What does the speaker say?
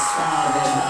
father.